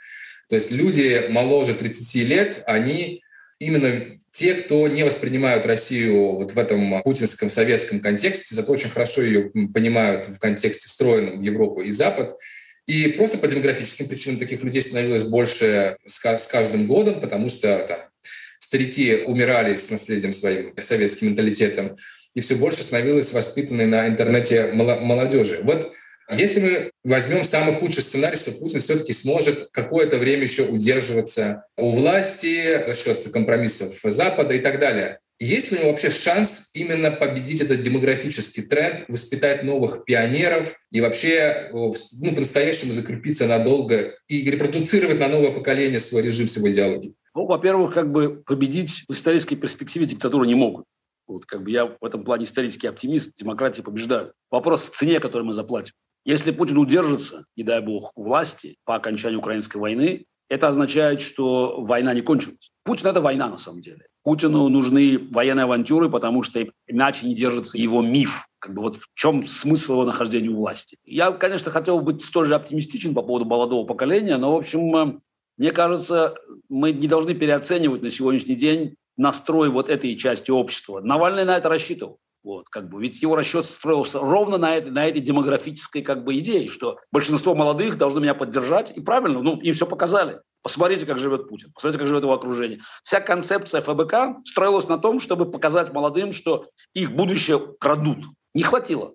То есть люди моложе 30 лет, они именно те, кто не воспринимают Россию вот в этом путинском советском контексте, зато очень хорошо ее понимают в контексте встроенном Европу и Запад, и просто по демографическим причинам таких людей становилось больше с каждым годом, потому что там, старики умирали с наследием своим советским менталитетом, и все больше становилось воспитанной на интернете молодежи. Вот если мы возьмем самый худший сценарий, что Путин все-таки сможет какое-то время еще удерживаться у власти за счет компромиссов Запада и так далее, есть ли у него вообще шанс именно победить этот демографический тренд, воспитать новых пионеров и вообще ну, по-настоящему закрепиться надолго и репродуцировать на новое поколение свой режим, свою идеологию? Ну, во-первых, как бы победить в исторической перспективе диктатуру не могут. Вот как бы я в этом плане исторический оптимист, демократии побеждают. Вопрос в цене, которую мы заплатим. Если Путин удержится, не дай бог, у власти по окончанию украинской войны, это означает, что война не кончилась. Путин – это война на самом деле. Путину нужны военные авантюры, потому что иначе не держится его миф. Как бы вот в чем смысл его нахождения у власти? Я, конечно, хотел быть столь же оптимистичен по поводу молодого поколения, но, в общем, э, мне кажется, мы не должны переоценивать на сегодняшний день настрой вот этой части общества. Навальный на это рассчитывал. Вот, как бы, ведь его расчет строился ровно на этой, на этой демографической как бы, идее, что большинство молодых должны меня поддержать. И правильно, ну, им все показали. Посмотрите, как живет Путин, посмотрите, как живет его окружение. Вся концепция ФБК строилась на том, чтобы показать молодым, что их будущее крадут. Не хватило.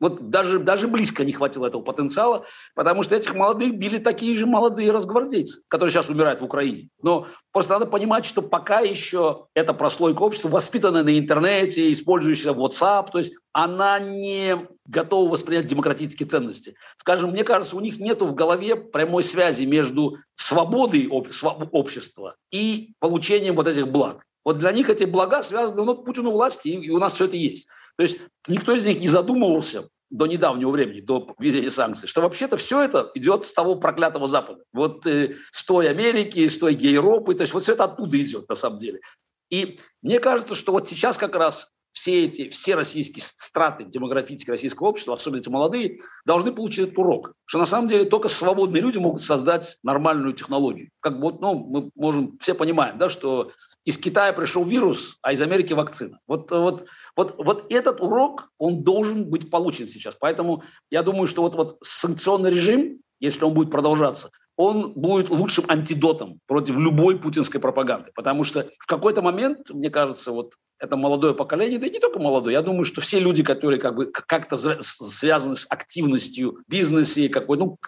Вот даже, даже близко не хватило этого потенциала, потому что этих молодых били такие же молодые разгвардейцы, которые сейчас умирают в Украине. Но просто надо понимать, что пока еще эта прослойка общества, воспитанная на интернете, использующая WhatsApp, то есть она не готова воспринять демократические ценности. Скажем, мне кажется, у них нет в голове прямой связи между свободой общества и получением вот этих благ. Вот для них эти блага связаны, ну, Путину власти, и у нас все это есть. То есть никто из них не задумывался до недавнего времени, до введения санкций, что вообще-то все это идет с того проклятого Запада. Вот э, с той Америки, с той Европы, то есть вот все это оттуда идет на самом деле. И мне кажется, что вот сейчас как раз все эти, все российские страты демографического российского общества, особенно эти молодые, должны получить этот урок. Что на самом деле только свободные люди могут создать нормальную технологию. Как бы, ну, мы можем, все понимаем, да, что из Китая пришел вирус, а из Америки вакцина. Вот, вот, вот, вот этот урок, он должен быть получен сейчас. Поэтому я думаю, что вот, вот санкционный режим, если он будет продолжаться, он будет лучшим антидотом против любой путинской пропаганды. Потому что в какой-то момент, мне кажется, вот это молодое поколение, да и не только молодое, я думаю, что все люди, которые как бы как-то связаны с активностью в бизнесе, какой, ну,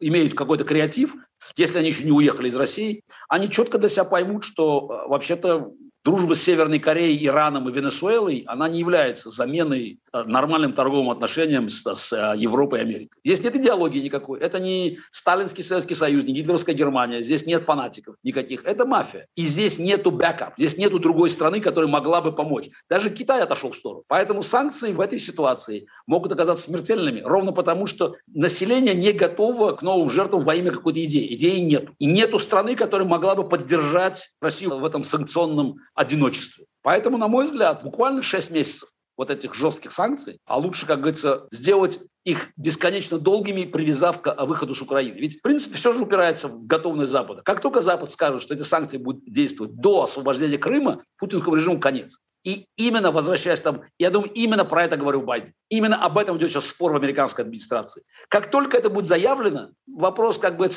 имеют какой-то креатив, если они еще не уехали из России, они четко для себя поймут, что э, вообще-то дружба с Северной Кореей, Ираном и Венесуэлой, она не является заменой нормальным торговым отношениям с, с э, Европой и Америкой. Здесь нет идеологии никакой. Это не Сталинский Советский Союз, не гитлеровская Германия. Здесь нет фанатиков никаких. Это мафия. И здесь нету backup. Здесь нету другой страны, которая могла бы помочь. Даже Китай отошел в сторону. Поэтому санкции в этой ситуации могут оказаться смертельными. Ровно потому, что население не готово к новым жертвам во имя какой-то идеи. Идеи нет. И нету страны, которая могла бы поддержать Россию в этом санкционном одиночестве. Поэтому, на мой взгляд, буквально 6 месяцев вот этих жестких санкций, а лучше, как говорится, сделать их бесконечно долгими, привязав к выходу с Украины. Ведь, в принципе, все же упирается в готовность Запада. Как только Запад скажет, что эти санкции будут действовать до освобождения Крыма, путинскому режиму конец. И именно, возвращаясь там, я думаю, именно про это говорил Байден. Именно об этом идет сейчас спор в американской администрации. Как только это будет заявлено, вопрос, как бы,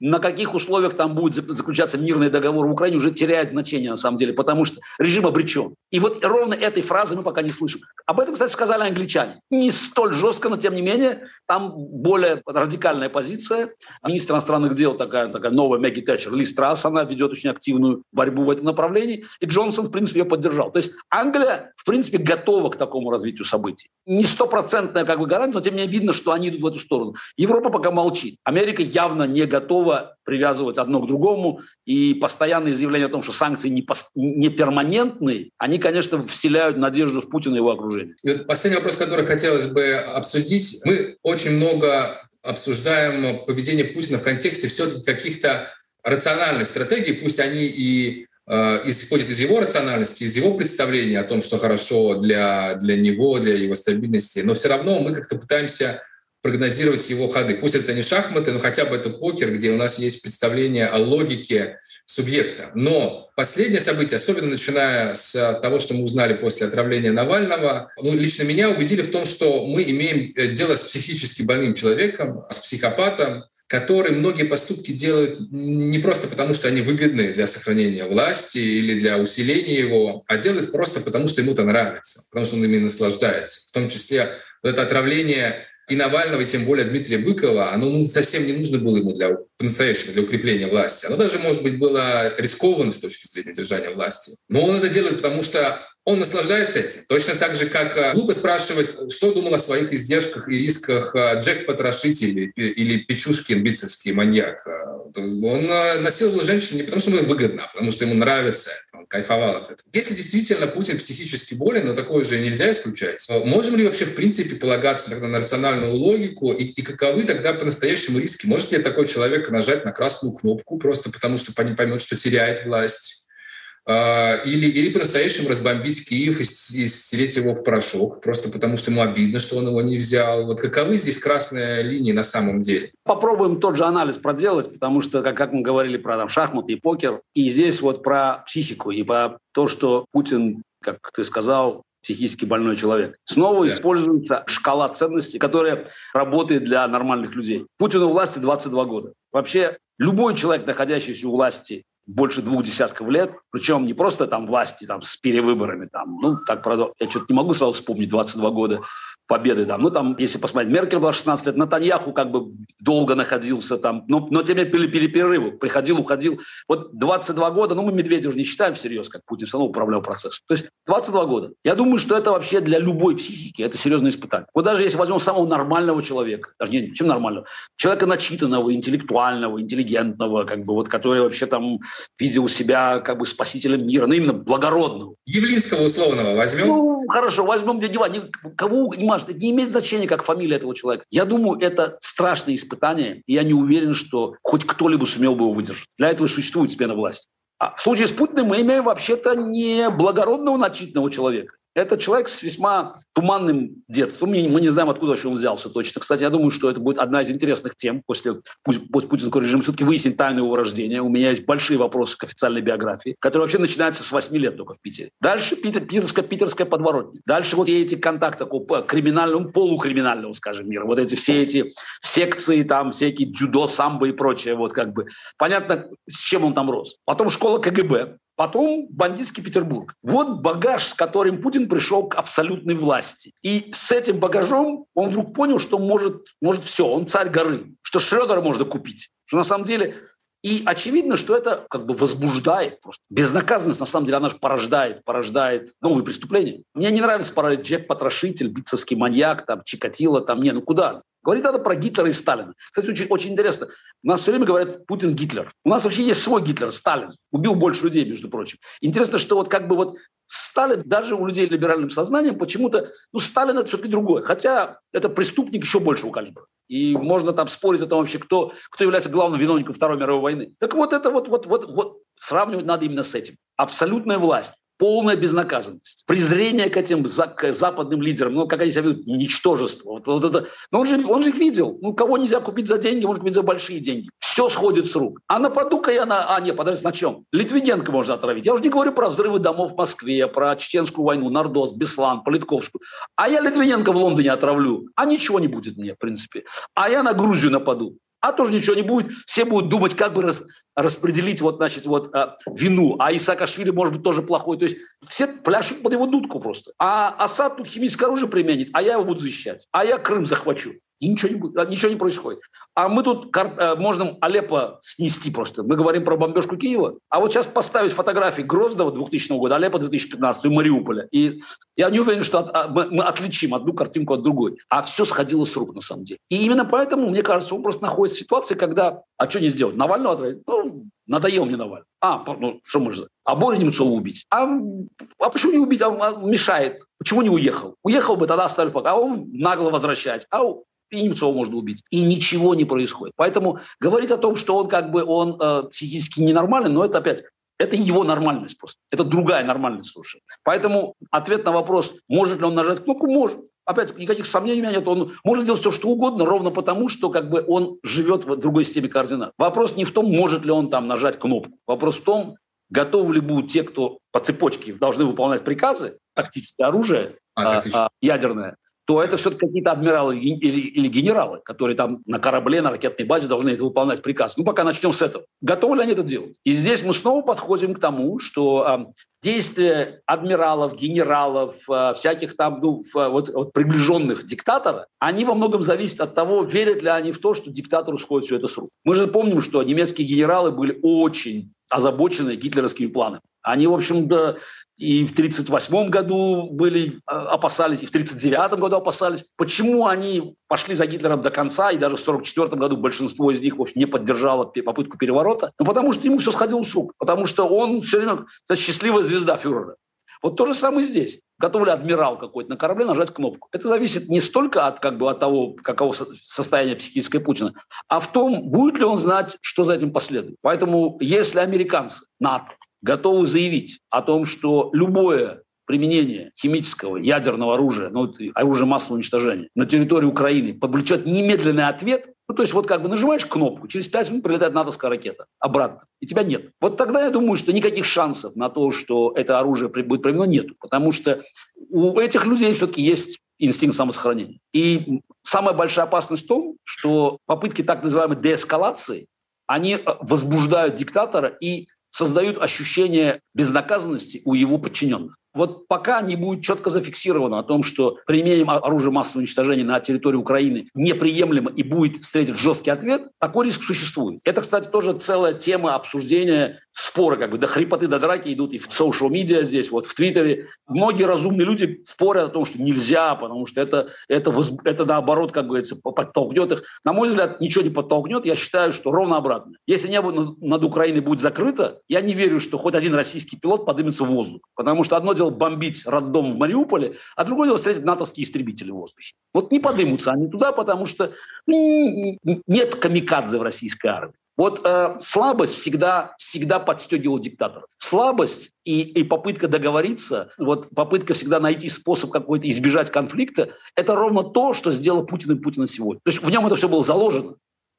на каких условиях там будет заключаться мирный договор в Украине, уже теряет значение на самом деле, потому что режим обречен. И вот ровно этой фразы мы пока не слышим. Об этом, кстати, сказали англичане. Не столь жестко, но тем не менее, там более радикальная позиция. Министр иностранных дел, такая, такая новая Мэгги Тэтчер, Ли Страс, она ведет очень активную борьбу в этом направлении. И Джонсон, в принципе, ее поддержал. То есть Англия, в принципе, готова к такому развитию событий. Не стопроцентная как бы гарантия, но тем не менее видно, что они идут в эту сторону. Европа пока молчит. Америка явно не готова привязывать одно к другому. И постоянные заявления о том, что санкции не, пос... не перманентные, они, конечно, вселяют надежду в Путина и его окружение. И вот последний вопрос, который хотелось бы обсудить. Мы очень много обсуждаем поведение Путина в контексте все-таки каких-то рациональных стратегий, пусть они и э, исходят из его рациональности, из его представления о том, что хорошо для, для него, для его стабильности, но все равно мы как-то пытаемся прогнозировать его ходы. Пусть это не шахматы, но хотя бы это покер, где у нас есть представление о логике субъекта. Но последнее событие, особенно начиная с того, что мы узнали после отравления Навального, ну, лично меня убедили в том, что мы имеем э, дело с психически больным человеком, с психопатом, который многие поступки делают не просто потому, что они выгодны для сохранения власти или для усиления его, а делает просто потому, что ему это нравится, потому что он ими наслаждается. В том числе вот это отравление и Навального, и тем более Дмитрия Быкова, оно ну, совсем не нужно было ему для по-настоящему для укрепления власти. Оно даже, может быть, было рискованно с точки зрения держания власти. Но он это делает, потому что он наслаждается этим. Точно так же, как э, глупо спрашивать, что думал о своих издержках и рисках э, Джек Потрошитель или Печушкин, бицевский маньяк. Э, он насиловал женщин не потому, что ему выгодно, а потому что ему нравится это, он кайфовал от этого. Если действительно Путин психически болен, но такое же нельзя исключать, можем ли вообще в принципе полагаться тогда на рациональную логику и, и каковы тогда по-настоящему риски? Может ли такой человек нажать на красную кнопку просто потому, что поймет, что теряет власть? А, или, или по-настоящему разбомбить Киев и, и стереть его в порошок, просто потому что ему обидно, что он его не взял. Вот каковы здесь красные линии на самом деле? Попробуем тот же анализ проделать, потому что, как, как мы говорили про там, шахматы и покер, и здесь вот про психику и про то, что Путин, как ты сказал, психически больной человек. Снова да. используется шкала ценностей, которая работает для нормальных людей. Путину власти 22 года. Вообще любой человек, находящийся у власти больше двух десятков лет, причем не просто там власти там, с перевыборами, там, ну, так, я что-то не могу сразу вспомнить 22 года, победы там. Ну, там, если посмотреть, Меркель была 16 лет, Натаньяху как бы долго находился там, но, но тем не менее перерывы, приходил, уходил. Вот 22 года, ну, мы Медведев не считаем всерьез, как Путин все равно управлял процессом. То есть 22 года. Я думаю, что это вообще для любой психики, это серьезное испытание. Вот даже если возьмем самого нормального человека, даже не, чем нормального, человека начитанного, интеллектуального, интеллигентного, как бы вот, который вообще там видел себя как бы спасителем мира, ну, именно благородного. Явлинского условного возьмем? Ну, хорошо, возьмем для него, кого важно, не имеет значения, как фамилия этого человека. Я думаю, это страшное испытание, и я не уверен, что хоть кто-либо сумел бы его выдержать. Для этого существует смена власти. А в случае с Путиным мы имеем вообще-то не благородного начитанного человека. Это человек с весьма туманным детством. Мы не знаем, откуда вообще он взялся точно. Кстати, я думаю, что это будет одна из интересных тем после, после путинского режима. Все-таки выяснить тайну его рождения. У меня есть большие вопросы к официальной биографии, которая вообще начинается с 8 лет только в Питере. Дальше Питер, питерская, питерская подворотня. Дальше вот эти контакты такого криминального, полукриминального, скажем, мира. Вот эти все эти секции, там всякие дзюдо, самбо и прочее. Вот как бы. Понятно, с чем он там рос. Потом школа КГБ, Потом бандитский Петербург. Вот багаж, с которым Путин пришел к абсолютной власти. И с этим багажом он вдруг понял, что может, может все, он царь горы, что Шредера можно купить. Что на самом деле и очевидно, что это как бы возбуждает просто. Безнаказанность, на самом деле, она же порождает, порождает новые преступления. Мне не нравится параллель Джек Потрошитель, битцевский маньяк, там, Чикатило, там, не, ну куда? Говорит надо про Гитлера и Сталина. Кстати, очень, очень интересно. У нас все время говорят Путин Гитлер. У нас вообще есть свой Гитлер, Сталин. Убил больше людей, между прочим. Интересно, что вот как бы вот Сталин, даже у людей с либеральным сознанием, почему-то, ну, Сталин это все-таки другое. Хотя это преступник еще большего калибра. И можно там спорить о том вообще, кто, кто является главным виновником Второй мировой войны. Так вот это вот, вот, вот, вот сравнивать надо именно с этим. Абсолютная власть полная безнаказанность, презрение к этим к западным лидерам, ну, как они себя ведут, ничтожество. Вот, вот это. Но он же, он же их видел. Ну, кого нельзя купить за деньги, можно купить за большие деньги. Все сходит с рук. А нападу-ка я на... А, нет, подожди, на чем? Литвиненко можно отравить. Я уже не говорю про взрывы домов в Москве, про чеченскую войну, Нордост, Беслан, Политковскую. А я Литвиненко в Лондоне отравлю. А ничего не будет мне, в принципе. А я на Грузию нападу а тоже ничего не будет. Все будут думать, как бы рас, распределить вот, значит, вот, э, вину. А Исаакашвили может быть тоже плохой. То есть все пляшут под его дудку просто. А Асад тут химическое оружие применит, а я его буду защищать. А я Крым захвачу. И ничего не, а, ничего не происходит. А мы тут э, можем Алеппо снести просто. Мы говорим про бомбежку Киева. А вот сейчас поставить фотографии Грозного 2000 года, Алеппо 2015 и Мариуполя. И я не уверен, что от, а, мы, мы отличим одну картинку от другой. А все сходило с рук на самом деле. И именно поэтому, мне кажется, он просто находится в ситуации, когда... А что не сделать? Навального отравить? Ну, надоел мне Навальный. А, ну, что можно? А Боря Немцова убить. А, а почему не убить? А, а, мешает. Почему не уехал? Уехал бы, тогда оставили пока. А он нагло возвращать. А и Немцова можно убить. И ничего не происходит. Поэтому говорить о том, что он как бы он э, психически ненормальный, но это опять это его нормальность просто. Это другая нормальность, слушай. Поэтому ответ на вопрос, может ли он нажать кнопку, может. Опять, никаких сомнений у меня нет. Он может делать все, что угодно, ровно потому, что как бы он живет в другой системе координат. Вопрос не в том, может ли он там нажать кнопку. Вопрос в том, готовы ли будут те, кто по цепочке должны выполнять приказы, тактическое оружие, а, а, а, ядерное, то это все-таки какие-то адмиралы или, или генералы, которые там на корабле, на ракетной базе должны это выполнять приказ. Ну, пока начнем с этого. Готовы ли они это делать? И здесь мы снова подходим к тому, что э, действия адмиралов, генералов, э, всяких там ну, вот, вот приближенных диктатора, они во многом зависят от того, верят ли они в то, что диктатору сходит все это с рук. Мы же помним, что немецкие генералы были очень озабочены гитлеровскими планами. Они, в общем-то, и в 1938 году были, а, опасались, и в 1939 году опасались. Почему они пошли за Гитлером до конца, и даже в 1944 году большинство из них в не поддержало попытку переворота? Ну, потому что ему все сходило с рук, потому что он все время счастливая звезда фюрера. Вот то же самое здесь. Готов ли адмирал какой-то на корабле нажать кнопку? Это зависит не столько от, как бы, от того, каково состояние психическое Путина, а в том, будет ли он знать, что за этим последует. Поэтому если американцы, НАТО, готовы заявить о том, что любое применение химического, ядерного оружия, ну, оружия массового уничтожения на территории Украины повлечет немедленный ответ, ну, то есть вот как бы нажимаешь кнопку, через 5 минут прилетает натовская ракета обратно, и тебя нет. Вот тогда я думаю, что никаких шансов на то, что это оружие будет применено, нету, потому что у этих людей все-таки есть инстинкт самосохранения. И самая большая опасность в том, что попытки так называемой деэскалации, они э, возбуждают диктатора и создают ощущение безнаказанности у его подчиненных. Вот пока не будет четко зафиксировано о том, что применение оружия массового уничтожения на территории Украины неприемлемо и будет встретить жесткий ответ, такой риск существует. Это, кстати, тоже целая тема обсуждения споры, как бы до хрипоты, до драки идут и в social медиа здесь, вот в Твиттере. Многие разумные люди спорят о том, что нельзя, потому что это, это, это наоборот, как говорится, подтолкнет их. На мой взгляд, ничего не подтолкнет. Я считаю, что ровно обратно. Если небо над Украиной будет закрыто, я не верю, что хоть один российский пилот поднимется в воздух. Потому что одно дело бомбить роддом в Мариуполе, а другое дело встретить натовские истребители в воздухе. Вот не подымутся они туда, потому что ну, нет камикадзе в российской армии. Вот э, слабость всегда, всегда подстегивала диктатора. Слабость и, и попытка договориться, вот попытка всегда найти способ какой-то избежать конфликта, это ровно то, что сделал Путин и Путина сегодня. То есть в нем это все было заложено.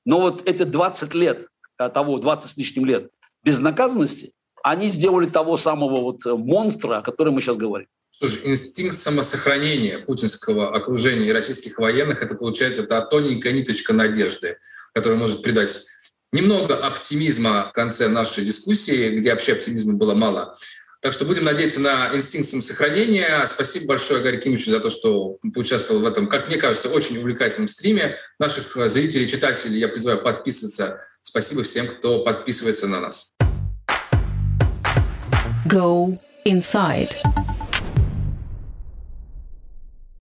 Но вот эти 20 лет, э, того 20 с лишним лет безнаказанности, они сделали того самого вот э, монстра, о котором мы сейчас говорим. Слушай, инстинкт самосохранения путинского окружения и российских военных, это получается та тоненькая ниточка надежды, которая может придать немного оптимизма в конце нашей дискуссии, где вообще оптимизма было мало. Так что будем надеяться на инстинкт самосохранения. Спасибо большое, Гарри Кимовичу, за то, что поучаствовал в этом, как мне кажется, очень увлекательном стриме. Наших зрителей, читателей я призываю подписываться. Спасибо всем, кто подписывается на нас. Go inside.